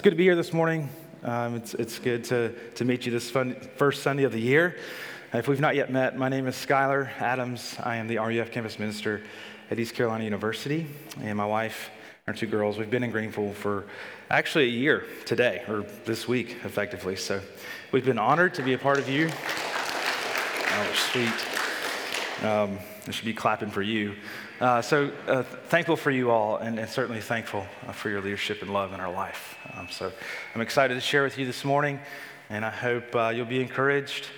it's good to be here this morning. Um, it's, it's good to, to meet you this fun, first Sunday of the year. If we've not yet met, my name is Skylar Adams. I am the RUF campus minister at East Carolina University, and my wife and our two girls, we've been in Greenville for actually a year today, or this week, effectively. So we've been honored to be a part of you. Oh, sweet. Um, I should be clapping for you. Uh, so uh, thankful for you all, and, and certainly thankful uh, for your leadership and love in our life. Um, so I'm excited to share with you this morning, and I hope uh, you'll be encouraged.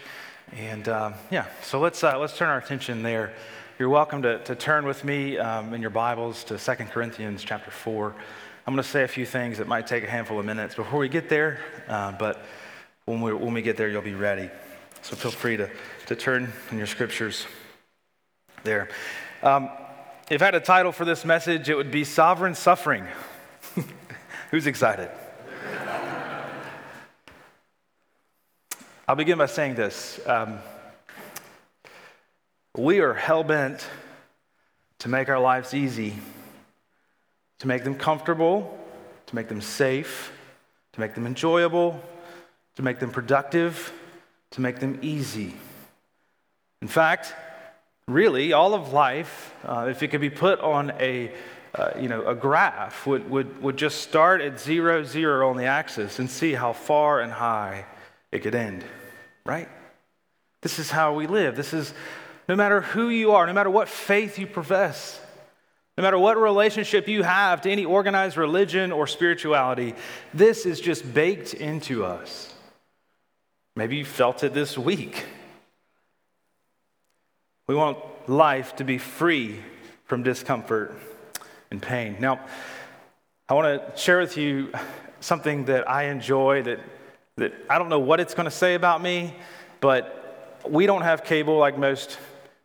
And um, yeah, so let's uh, let's turn our attention there. You're welcome to, to turn with me um, in your Bibles to 2 Corinthians chapter 4. I'm going to say a few things that might take a handful of minutes before we get there, but when we, when we get there, you'll be ready. So feel free to, to turn in your scriptures there. Um, if I had a title for this message, it would be Sovereign Suffering. Who's excited? I'll begin by saying this. Um, we are hell bent to make our lives easy, to make them comfortable, to make them safe, to make them enjoyable, to make them productive, to make them easy. In fact, really, all of life, uh, if it could be put on a uh, you know, a graph would, would, would just start at zero, zero on the axis and see how far and high it could end, right? This is how we live. This is no matter who you are, no matter what faith you profess, no matter what relationship you have to any organized religion or spirituality, this is just baked into us. Maybe you felt it this week. We want life to be free from discomfort and pain. Now, I want to share with you something that I enjoy that, that I don't know what it's going to say about me, but we don't have cable like most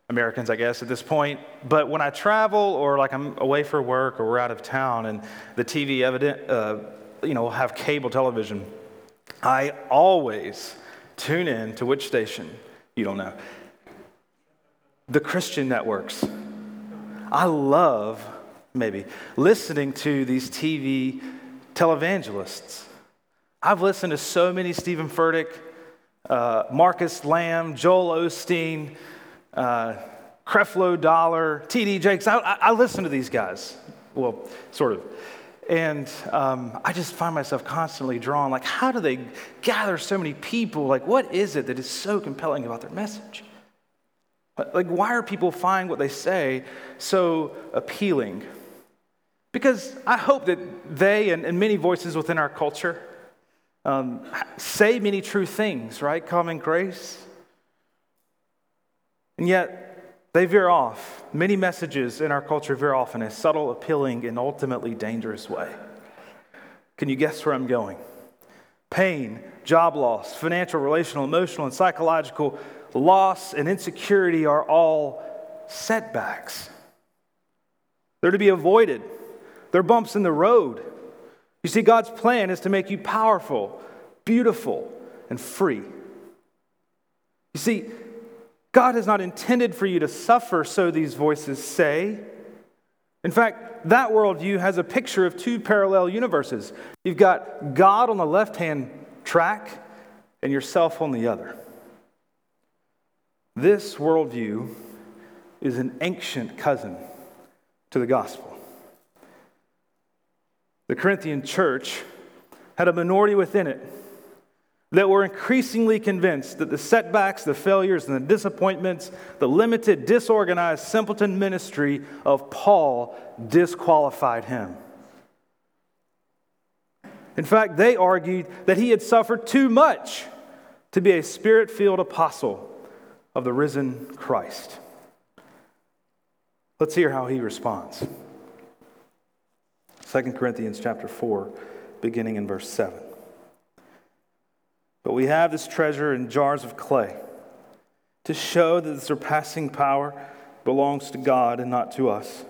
Americans, I guess, at this point. But when I travel or like I'm away for work or we're out of town and the TV evident, uh, you know, have cable television, I always tune in to which station? You don't know the Christian networks. I love, maybe, listening to these TV televangelists. I've listened to so many Steven Furtick, uh, Marcus Lamb, Joel Osteen, uh, Creflo Dollar, T.D. Jakes. I, I, listen to these guys. Well, sort of. And um, I just find myself constantly drawn. Like, how do they gather so many people? Like, what is it that is so compelling about their message? Like, why are people finding what they say so appealing? Because I hope that they and, and many voices within our culture um, say many true things, right? Common grace. And yet, they veer off. Many messages in our culture veer off in a subtle, appealing, and ultimately dangerous way. Can you guess where I'm going? Pain, job loss, financial, relational, emotional, and psychological loss, and insecurity are all setbacks. They're to be avoided, they're bumps in the road. You see, God's plan is to make you powerful, beautiful, and free. You see, God has not intended for you to suffer, so these voices say. In fact, that worldview has a picture of two parallel universes. You've got God on the left hand track and yourself on the other. This worldview is an ancient cousin to the gospel. The Corinthian church had a minority within it that were increasingly convinced that the setbacks, the failures, and the disappointments, the limited, disorganized, simpleton ministry of Paul disqualified him. In fact, they argued that he had suffered too much to be a spirit filled apostle of the risen Christ. Let's hear how he responds. 2 Corinthians chapter 4, beginning in verse 7. But we have this treasure in jars of clay to show that the surpassing power belongs to God and not to us.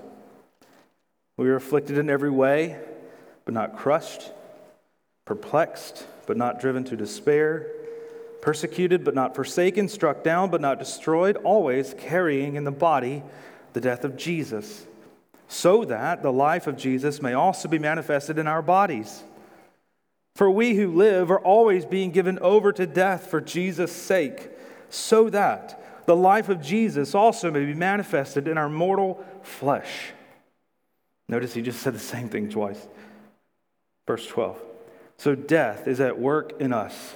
We are afflicted in every way, but not crushed, perplexed, but not driven to despair persecuted but not forsaken, struck down but not destroyed, always carrying in the body the death of Jesus, so that the life of Jesus may also be manifested in our bodies. For we who live are always being given over to death for Jesus' sake, so that the life of Jesus also may be manifested in our mortal flesh. Notice he just said the same thing twice. Verse 12. So death is at work in us,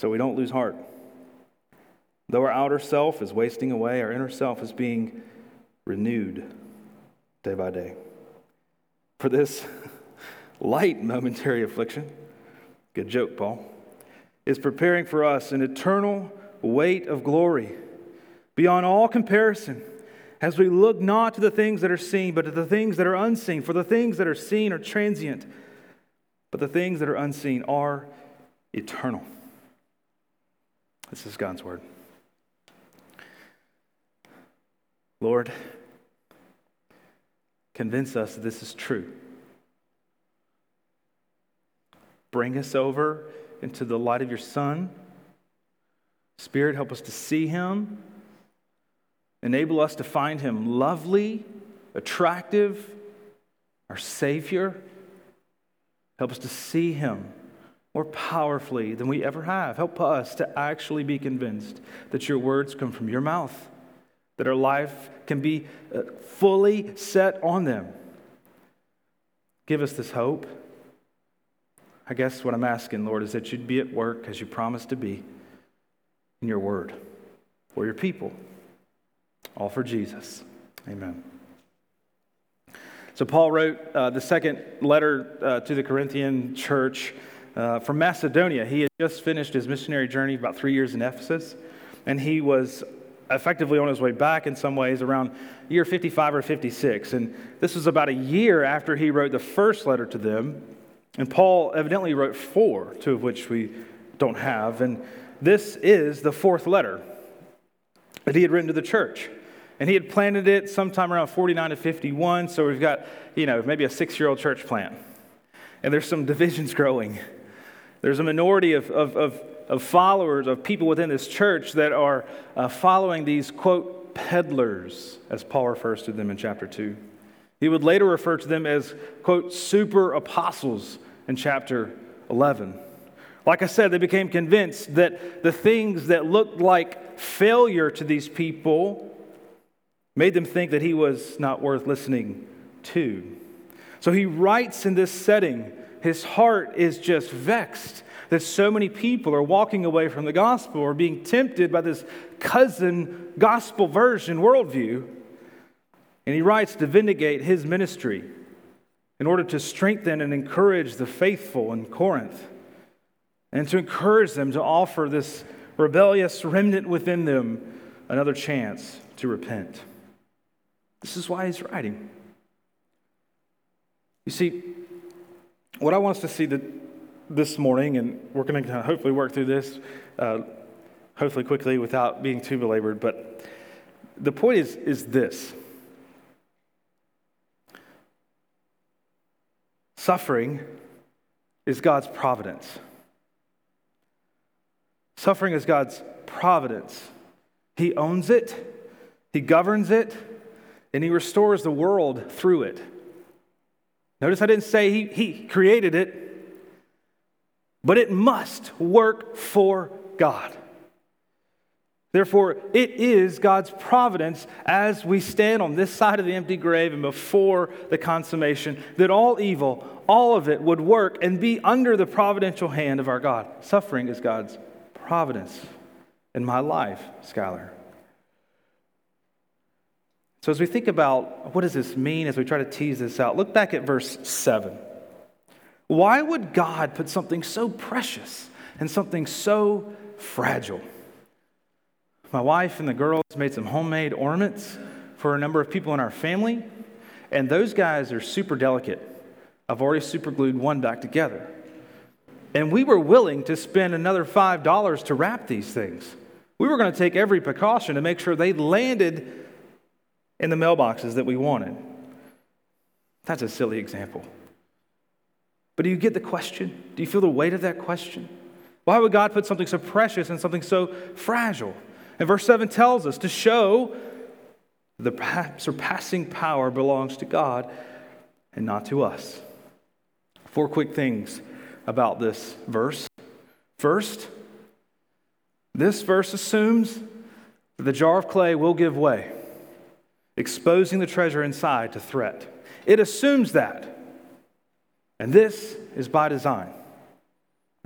So we don't lose heart. Though our outer self is wasting away, our inner self is being renewed day by day. For this, light momentary affliction, good joke, Paul, is preparing for us an eternal weight of glory beyond all comparison as we look not to the things that are seen, but to the things that are unseen. For the things that are seen are transient, but the things that are unseen are eternal. This is God's word. Lord, convince us this is true. Bring us over into the light of your Son. Spirit, help us to see him. Enable us to find him lovely, attractive, our Savior. Help us to see him more powerfully than we ever have. Help us to actually be convinced that your words come from your mouth, that our life can be uh, fully set on them. Give us this hope. I guess what I'm asking, Lord, is that you'd be at work as you promised to be in your word for your people. All for Jesus. Amen. So, Paul wrote uh, the second letter uh, to the Corinthian church uh, from Macedonia. He had just finished his missionary journey, about three years in Ephesus, and he was effectively on his way back in some ways around year 55 or 56. And this was about a year after he wrote the first letter to them and Paul evidently wrote four, two of which we don't have. And this is the fourth letter that he had written to the church. And he had planted it sometime around 49 to 51. So we've got, you know, maybe a six year old church plant. And there's some divisions growing. There's a minority of, of, of, of followers, of people within this church that are uh, following these, quote, peddlers, as Paul refers to them in chapter 2. He would later refer to them as, quote, super apostles in chapter 11. Like I said, they became convinced that the things that looked like failure to these people made them think that he was not worth listening to. So he writes in this setting, his heart is just vexed that so many people are walking away from the gospel or being tempted by this cousin gospel version worldview and he writes to vindicate his ministry in order to strengthen and encourage the faithful in Corinth and to encourage them to offer this rebellious remnant within them another chance to repent. This is why he's writing. You see, what I want us to see that this morning, and we're going to hopefully work through this, uh, hopefully quickly without being too belabored, but the point is, is this Suffering is God's providence. Suffering is God's providence. He owns it, He governs it, and He restores the world through it. Notice I didn't say He, he created it, but it must work for God. Therefore, it is God's providence as we stand on this side of the empty grave and before the consummation that all evil, all of it, would work and be under the providential hand of our God. Suffering is God's providence in my life, Skylar. So, as we think about what does this mean as we try to tease this out, look back at verse 7. Why would God put something so precious and something so fragile? My wife and the girls made some homemade ornaments for a number of people in our family, and those guys are super delicate. I've already super glued one back together. And we were willing to spend another $5 to wrap these things. We were going to take every precaution to make sure they landed in the mailboxes that we wanted. That's a silly example. But do you get the question? Do you feel the weight of that question? Why would God put something so precious and something so fragile? And verse 7 tells us to show the surpassing power belongs to God and not to us. Four quick things about this verse. First, this verse assumes that the jar of clay will give way, exposing the treasure inside to threat. It assumes that. And this is by design.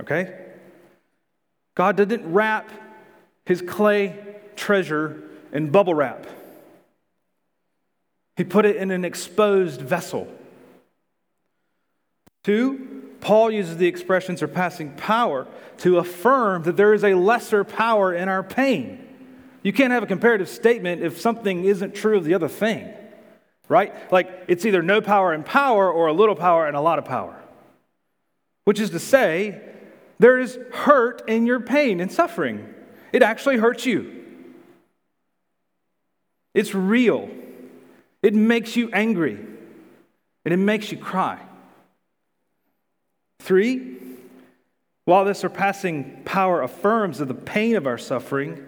Okay? God didn't wrap his clay treasure in bubble wrap. He put it in an exposed vessel. Two, Paul uses the expression surpassing power to affirm that there is a lesser power in our pain. You can't have a comparative statement if something isn't true of the other thing, right? Like it's either no power and power or a little power and a lot of power. Which is to say, there is hurt in your pain and suffering. It actually hurts you. It's real. It makes you angry and it makes you cry. Three, while this surpassing power affirms that the pain of our suffering,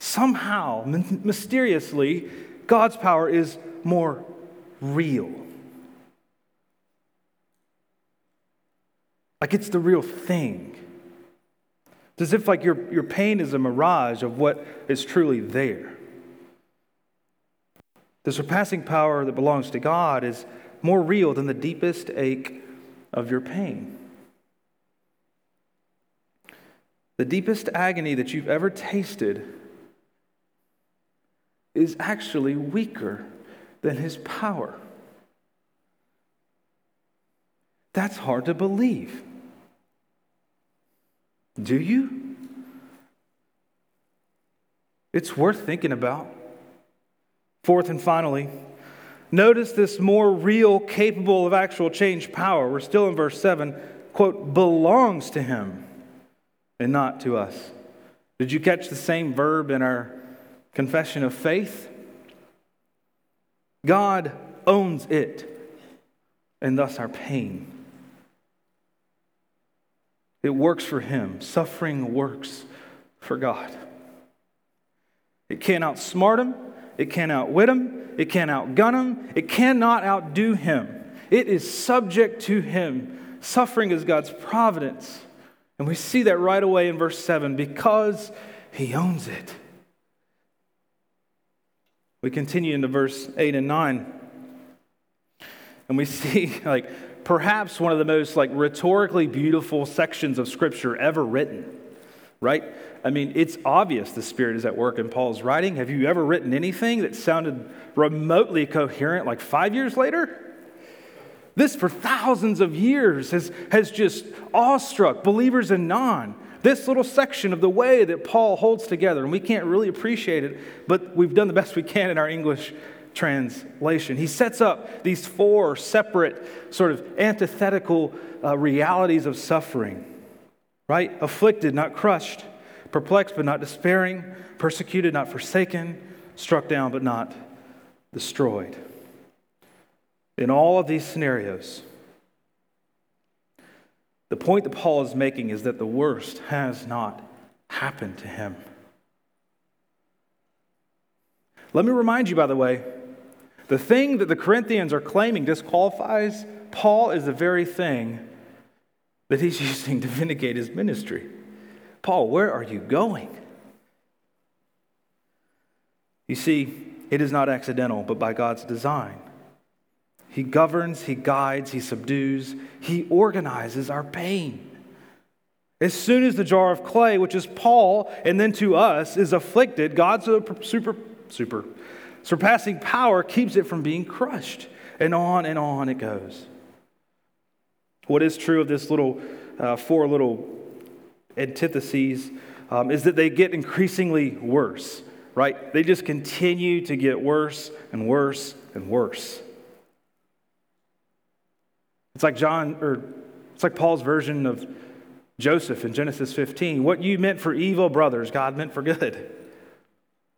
somehow, mysteriously, God's power is more real. Like it's the real thing. It's as if like your, your pain is a mirage of what is truly there. The surpassing power that belongs to God is more real than the deepest ache of your pain. The deepest agony that you've ever tasted is actually weaker than his power. That's hard to believe. Do you? It's worth thinking about. Fourth and finally, notice this more real, capable of actual change power. We're still in verse 7, quote, belongs to him and not to us. Did you catch the same verb in our confession of faith? God owns it, and thus our pain. It works for him. Suffering works for God. It can't outsmart him. It can't outwit him. It can't outgun him. It cannot outdo him. It is subject to him. Suffering is God's providence. And we see that right away in verse 7 because he owns it. We continue into verse 8 and 9. And we see, like, perhaps one of the most like rhetorically beautiful sections of scripture ever written right? I mean it's obvious the spirit is at work in paul's writing. Have you ever written anything that sounded remotely coherent like five years later? This for thousands of years has, has just awestruck believers and non this little section of the way that paul holds together and we can't really appreciate it but we've done the best we can in our english translation. He sets up these four separate, sort of antithetical uh, realities of suffering, right? Afflicted, not crushed, perplexed, but not despairing, persecuted, not forsaken, struck down, but not destroyed. In all of these scenarios, the point that Paul is making is that the worst has not happened to him. Let me remind you, by the way, the thing that the Corinthians are claiming disqualifies Paul is the very thing that he's using to vindicate his ministry. Paul, where are you going? You see, it is not accidental, but by God's design. He governs, He guides, He subdues, He organizes our pain. As soon as the jar of clay, which is Paul and then to us, is afflicted, God's super, super Surpassing power keeps it from being crushed. And on and on it goes. What is true of this little, uh, four little antitheses um, is that they get increasingly worse, right? They just continue to get worse and worse and worse. It's like John, or it's like Paul's version of Joseph in Genesis 15, what you meant for evil, brothers, God meant for good.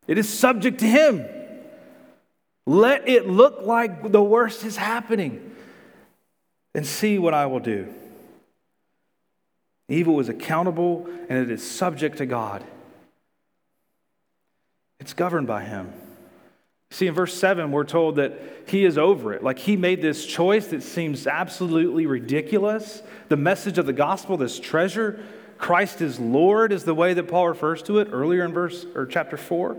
It is subject to him. Let it look like the worst is happening and see what I will do. Evil is accountable and it is subject to God. It's governed by him. See, in verse 7, we're told that he is over it. Like he made this choice that seems absolutely ridiculous. The message of the gospel, this treasure, Christ is Lord, is the way that Paul refers to it earlier in verse or chapter 4.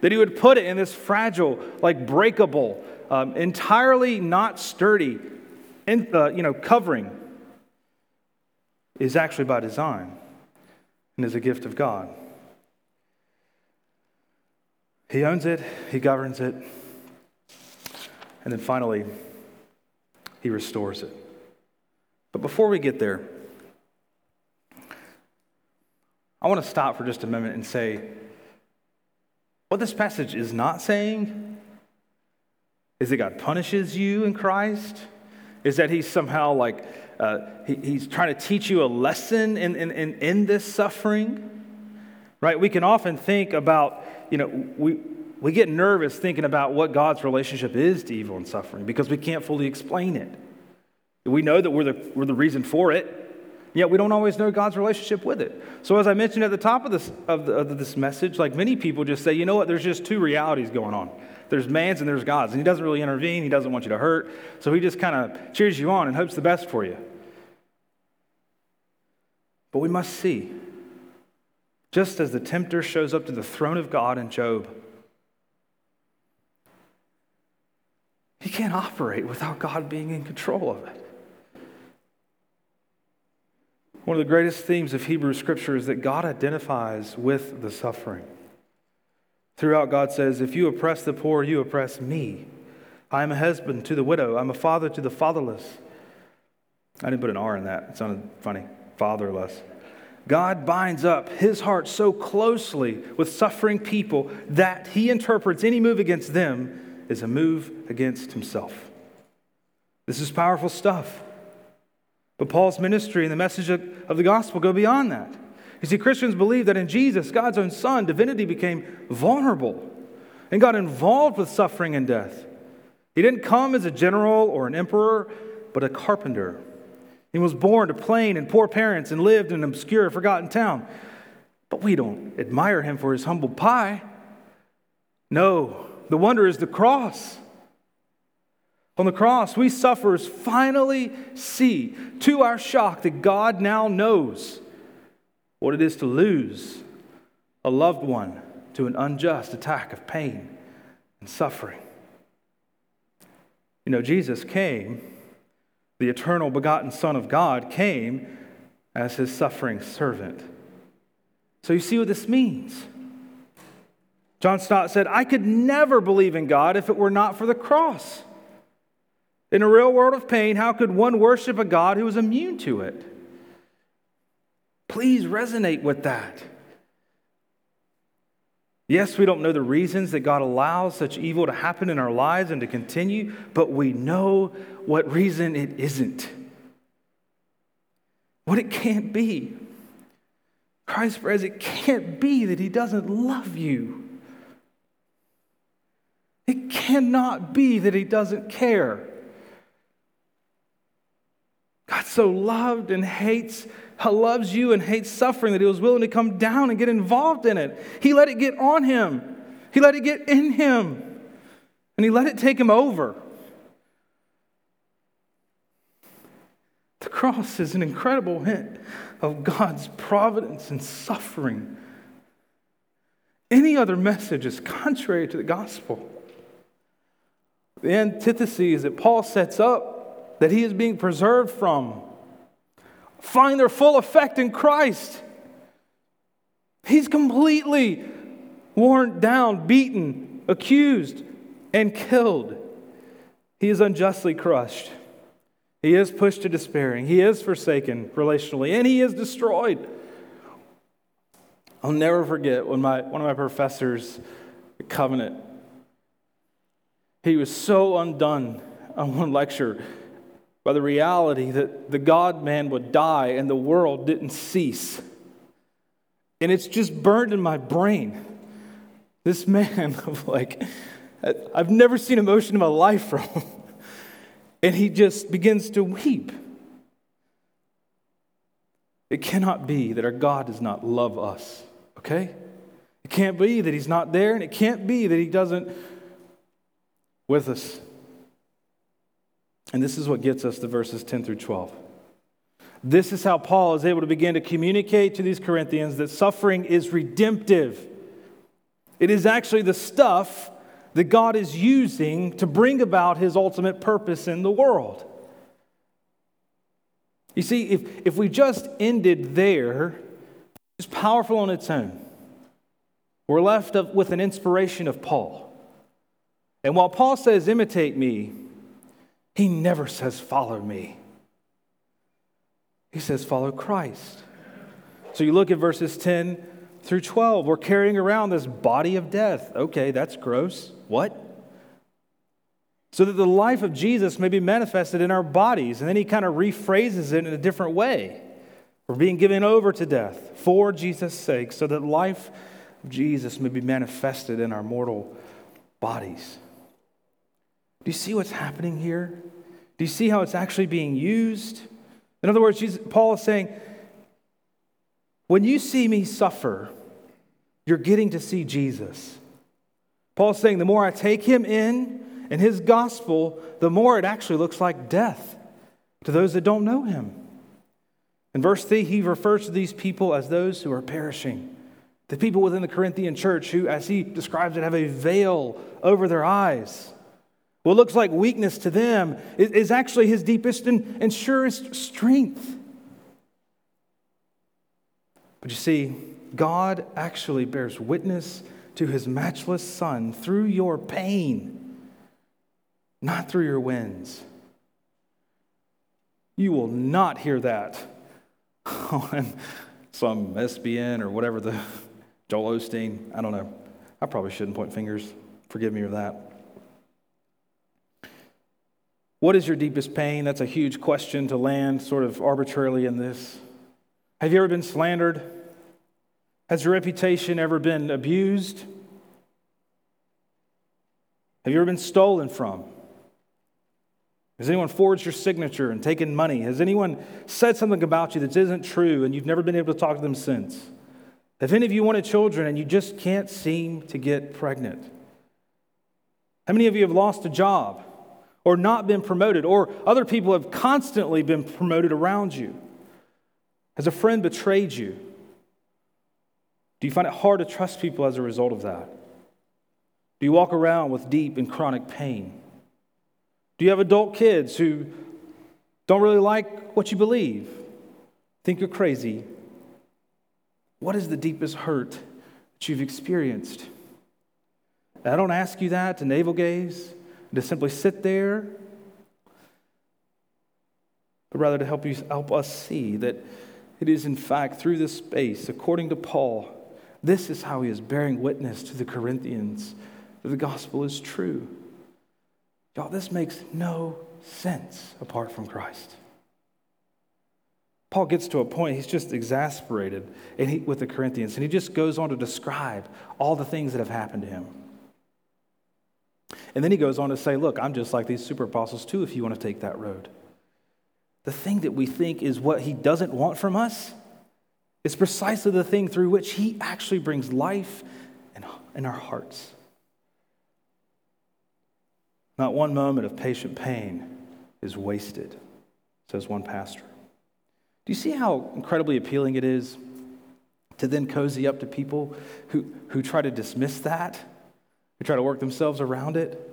That he would put it in this fragile, like breakable, um, entirely not sturdy, in, uh, you know, covering is actually by design and is a gift of God. He owns it, He governs it, and then finally, He restores it. But before we get there, I want to stop for just a moment and say what this passage is not saying is that God punishes you in Christ, is that He's somehow like, uh, he, He's trying to teach you a lesson in, in, in, in this suffering. Right? We can often think about you know, we, we get nervous thinking about what God's relationship is to evil and suffering because we can't fully explain it. We know that we're the, we're the reason for it, yet we don't always know God's relationship with it. So, as I mentioned at the top of this, of, the, of this message, like many people just say, you know what, there's just two realities going on. There's man's and there's God's. And he doesn't really intervene, he doesn't want you to hurt. So, he just kind of cheers you on and hopes the best for you. But we must see just as the tempter shows up to the throne of God in Job. He can't operate without God being in control of it. One of the greatest themes of Hebrew scripture is that God identifies with the suffering. Throughout, God says, If you oppress the poor, you oppress me. I am a husband to the widow, I'm a father to the fatherless. I didn't put an R in that, it sounded funny. Fatherless. God binds up his heart so closely with suffering people that he interprets any move against them as a move against himself. This is powerful stuff. But Paul's ministry and the message of the gospel go beyond that. You see, Christians believe that in Jesus, God's own Son, divinity became vulnerable and got involved with suffering and death. He didn't come as a general or an emperor, but a carpenter he was born to plain and poor parents and lived in an obscure, forgotten town. But we don't admire him for his humble pie. No, the wonder is the cross. On the cross, we sufferers finally see, to our shock, that God now knows what it is to lose a loved one to an unjust attack of pain and suffering. You know, Jesus came the eternal begotten Son of God, came as his suffering servant. So you see what this means. John Stott said, I could never believe in God if it were not for the cross. In a real world of pain, how could one worship a God who is immune to it? Please resonate with that. Yes, we don't know the reasons that God allows such evil to happen in our lives and to continue, but we know what reason it isn't. What it can't be. Christ says it can't be that He doesn't love you. It cannot be that He doesn't care. God so loved and hates loves you and hates suffering that he was willing to come down and get involved in it. He let it get on him, he let it get in him, and he let it take him over. The cross is an incredible hint of God's providence and suffering. Any other message is contrary to the gospel. The antithesis that Paul sets up that he is being preserved from find their full effect in Christ. He's completely worn down, beaten, accused, and killed. He is unjustly crushed. He is pushed to despairing. He is forsaken relationally, and he is destroyed. I'll never forget when my, one of my professors at Covenant, he was so undone on one lecture by the reality that the God man would die and the world didn't cease. And it's just burned in my brain. This man of like, I've never seen emotion in my life from him. And he just begins to weep. It cannot be that our God does not love us, okay? It can't be that he's not there, and it can't be that he doesn't with us. And this is what gets us to verses 10 through 12. This is how Paul is able to begin to communicate to these Corinthians that suffering is redemptive. It is actually the stuff that God is using to bring about his ultimate purpose in the world. You see, if, if we just ended there, it's powerful on its own. We're left with an inspiration of Paul. And while Paul says, imitate me, he never says, follow me. He says, follow Christ. So you look at verses 10 through 12. We're carrying around this body of death. Okay, that's gross. What? So that the life of Jesus may be manifested in our bodies. And then he kind of rephrases it in a different way. We're being given over to death for Jesus' sake, so that life of Jesus may be manifested in our mortal bodies. Do you see what's happening here? Do you see how it's actually being used? In other words, Jesus, Paul is saying, when you see me suffer, you're getting to see Jesus. Paul's saying the more I take him in and his gospel, the more it actually looks like death to those that don't know him. In verse 3, he refers to these people as those who are perishing. The people within the Corinthian church who, as he describes it, have a veil over their eyes. What looks like weakness to them is actually his deepest and surest strength. But you see, God actually bears witness to his matchless Son through your pain, not through your wins. You will not hear that on some SBN or whatever the Joel Osteen. I don't know. I probably shouldn't point fingers. Forgive me for that. What is your deepest pain? That's a huge question to land sort of arbitrarily in this. Have you ever been slandered? Has your reputation ever been abused? Have you ever been stolen from? Has anyone forged your signature and taken money? Has anyone said something about you that isn't true and you've never been able to talk to them since? Have any of you wanted children and you just can't seem to get pregnant? How many of you have lost a job or not been promoted or other people have constantly been promoted around you? Has a friend betrayed you? Do you find it hard to trust people as a result of that? Do you walk around with deep and chronic pain? Do you have adult kids who don't really like what you believe, think you're crazy? What is the deepest hurt that you've experienced? I don't ask you that to navel gaze, to simply sit there, but rather to help you help us see that it is in fact through this space, according to Paul, this is how he is bearing witness to the Corinthians that the gospel is true. Y'all, this makes no sense apart from Christ. Paul gets to a point, he's just exasperated he, with the Corinthians, and he just goes on to describe all the things that have happened to him. And then he goes on to say, Look, I'm just like these super apostles too, if you want to take that road. The thing that we think is what he doesn't want from us is precisely the thing through which He actually brings life in our hearts. Not one moment of patient pain is wasted, says one pastor. Do you see how incredibly appealing it is to then cozy up to people who, who try to dismiss that, who try to work themselves around it?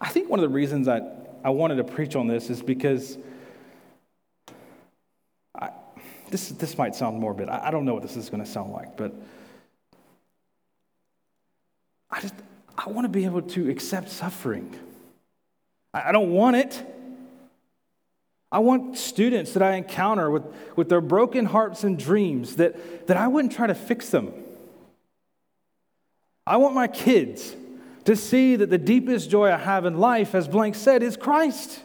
I think one of the reasons I, I wanted to preach on this is because I, this, this might sound morbid. I, I don't know what this is going to sound like, but I just, I want to be able to accept suffering. I, I don't want it. I want students that I encounter with, with their broken hearts and dreams that, that I wouldn't try to fix them. I want my kids to see that the deepest joy I have in life, as Blank said, is Christ.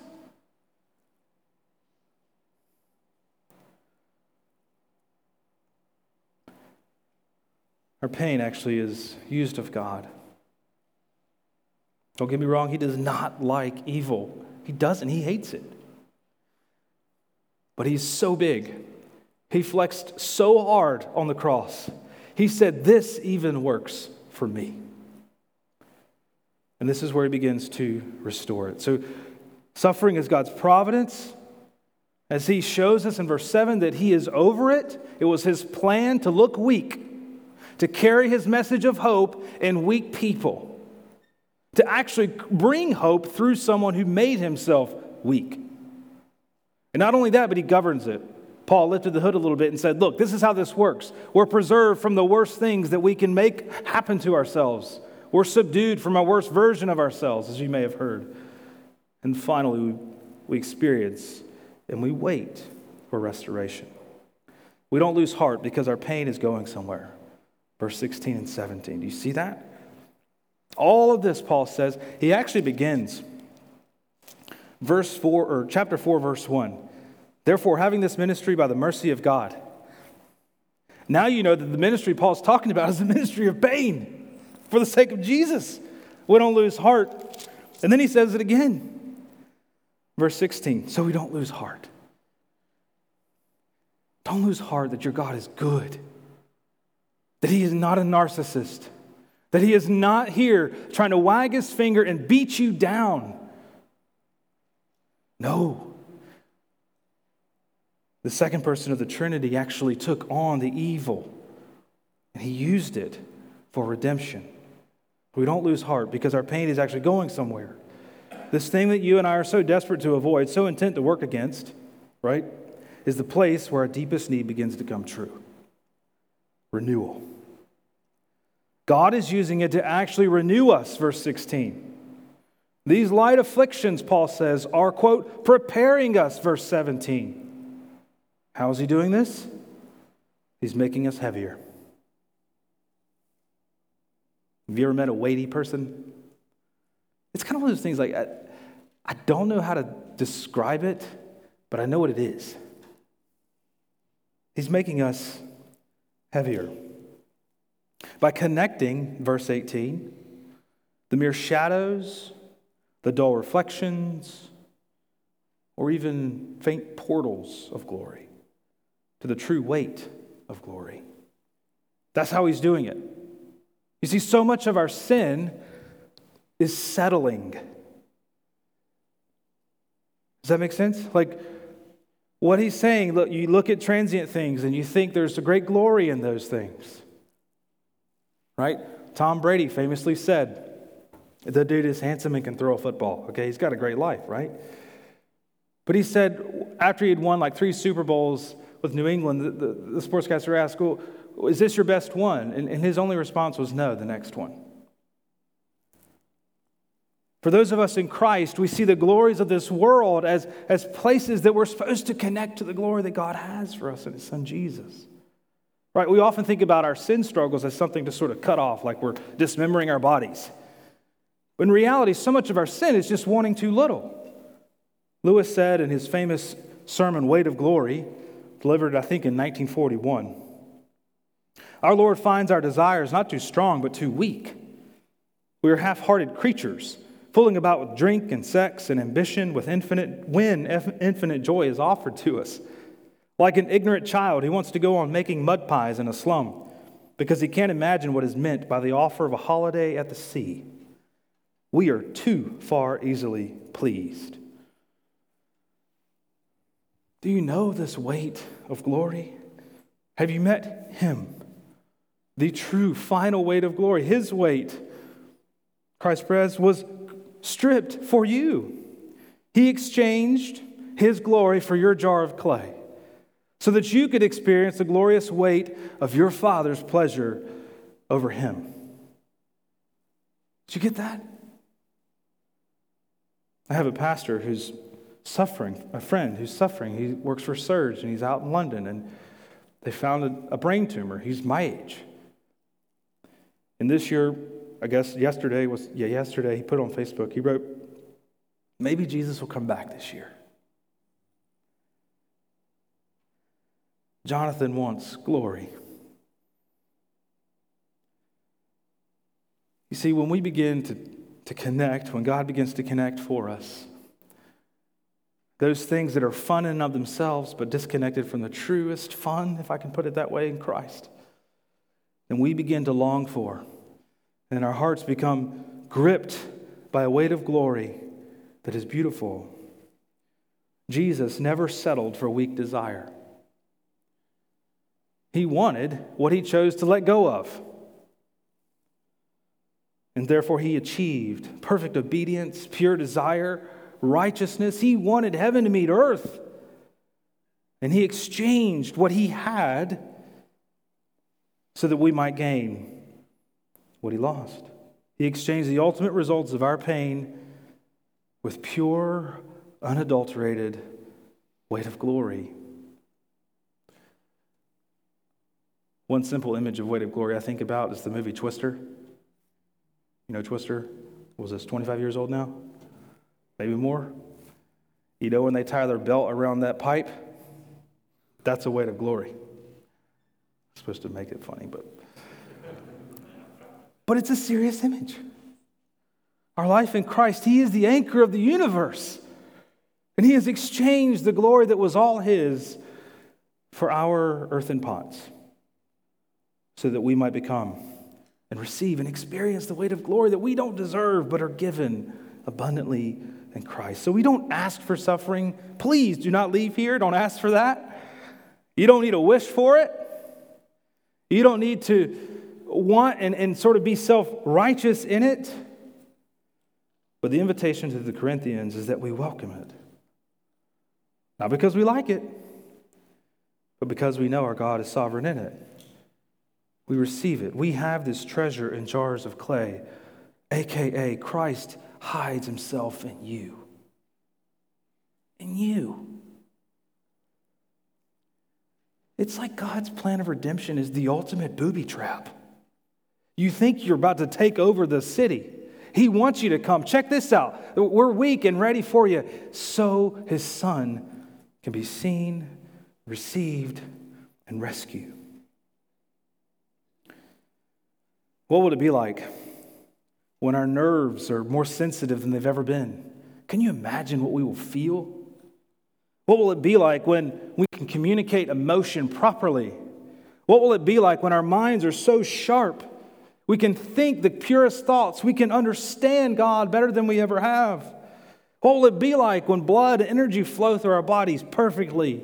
Our pain actually is used of God. Don't get me wrong, He does not like evil. He doesn't, He hates it. But He's so big. He flexed so hard on the cross. He said, This even works for me. And this is where He begins to restore it. So, suffering is God's providence. As He shows us in verse 7 that He is over it, it was His plan to look weak to carry his message of hope in weak people, to actually bring hope through someone who made himself weak. And not only that, but he governs it. Paul lifted the hood a little bit and said, Look, this is how this works. We're preserved from the worst things that we can make happen to ourselves. We're subdued from our worst version of ourselves, as you may have heard. And finally, we, we experience and we wait for restoration. We don't lose heart because our pain is going somewhere verse 16 and 17. Do you see that? All of this, Paul says, he actually begins verse 4 or chapter 4, verse 1. Therefore, having this ministry by the mercy of God. Now you know that the ministry Paul's talking about is the ministry of pain for the sake of Jesus. We don't lose heart. And then he says it again. Verse 16, so we don't lose heart. Don't lose heart that your God is good that he is not a narcissist, that he is not here trying to wag his finger and beat you down. No. The second person of the Trinity actually took on the evil and he used it for redemption. We don't lose heart because our pain is actually going somewhere. This thing that you and I are so desperate to avoid, so intent to work against, right, is the place where our deepest need begins to come true renewal. God is using it to actually renew us, verse 16. These light afflictions, Paul says, are, quote, preparing us, verse 17. How is he doing this? He's making us heavier. Have you ever met a weighty person? It's kind of one of those things like, I, I don't know how to describe it, but I know what it is. He's making us heavier. By connecting, verse 18, the mere shadows, the dull reflections, or even faint portals of glory to the true weight of glory. That's how he's doing it. You see, so much of our sin is settling. Does that make sense? Like, what he's saying, look, you look at transient things and you think there's a great glory in those things. Right? Tom Brady famously said, the dude is handsome and can throw a football. Okay, he's got a great life, right? But he said after he had won like three Super Bowls with New England, the, the, the sportscaster asked, well, Is this your best one? And, and his only response was, No, the next one. For those of us in Christ, we see the glories of this world as, as places that we're supposed to connect to the glory that God has for us in His Son Jesus. Right? We often think about our sin struggles as something to sort of cut off, like we're dismembering our bodies. But in reality, so much of our sin is just wanting too little. Lewis said in his famous sermon, Weight of Glory, delivered, I think, in 1941 Our Lord finds our desires not too strong, but too weak. We are half hearted creatures fooling about with drink and sex and ambition with infinite when infinite joy is offered to us. Like an ignorant child, he wants to go on making mud pies in a slum because he can't imagine what is meant by the offer of a holiday at the sea. We are too far easily pleased. Do you know this weight of glory? Have you met him? The true final weight of glory, his weight, Christ Press, was stripped for you. He exchanged his glory for your jar of clay so that you could experience the glorious weight of your Father's pleasure over him. Did you get that? I have a pastor who's suffering, a friend who's suffering. He works for Serge and he's out in London and they found a, brain tumor. He's my age. And this year, I guess yesterday was, yeah, yesterday, he put on Facebook. He wrote, maybe Jesus will come back this year. Jonathan wants glory. You see, when we begin to, to connect, when God begins to connect for us, those things that are fun in and of themselves, but disconnected from the truest fun, if I can put it that way, in Christ, then we begin to long for, and our hearts become gripped by a weight of glory that is beautiful. Jesus never settled for weak desire. He wanted what he chose to let go of. And therefore, he achieved perfect obedience, pure desire, righteousness. He wanted heaven to meet earth. And he exchanged what he had so that we might gain what he lost. He exchanged the ultimate results of our pain with pure, unadulterated weight of glory. One simple image of weight of glory I think about is the movie Twister. You know Twister? Was this 25 years old now? Maybe more? You know when they tie their belt around that pipe? That's a weight of glory. I'm supposed to make it funny, but but it's a serious image. Our life in Christ, He is the anchor of the universe. And He has exchanged the glory that was all His for our earthen pots so that we might become and receive and experience the weight of glory that we don't deserve but are given abundantly Christ. So we don't ask for suffering. Please do not leave here. Don't ask for that. You don't need to wish for it. You don't need to want and, and sort of be self righteous in it. But the invitation to the Corinthians is that we welcome it. Not because we like it, but because we know our God is sovereign in it. We receive it. We have this treasure in jars of clay, aka Christ hides himself in you. In you. It's like God's plan of redemption is the ultimate booby trap. You think you're about to take over the city. He wants you to come. Check this out. We're weak and ready for you. So his son can be seen, received, and rescued. What would it be like when our nerves are more sensitive than they've ever been? Can you imagine what we will feel? What will it be like when we can communicate emotion properly? What will it be like when our minds are so sharp? We can think the purest thoughts. We can understand God better than we ever have. What will it be like when blood and energy flow through our bodies perfectly?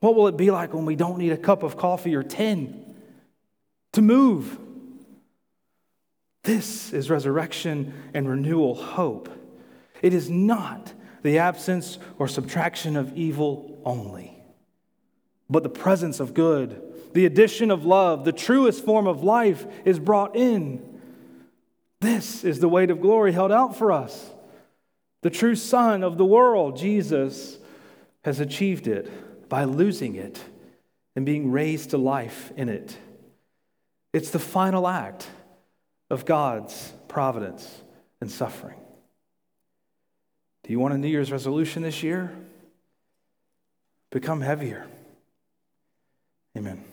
What will it be like when we don't need a cup of coffee or 10 to move? This is resurrection and renewal hope. It is not the absence or subtraction of evil only, but the presence of good. The addition of love, the truest form of life, is brought in. This is the weight of glory held out for us. The true Son of the world, Jesus, has achieved it by losing it and being raised to life in it. It's the final act of God's providence and suffering. Do you want a New Year's resolution this year? Become heavier. Amen.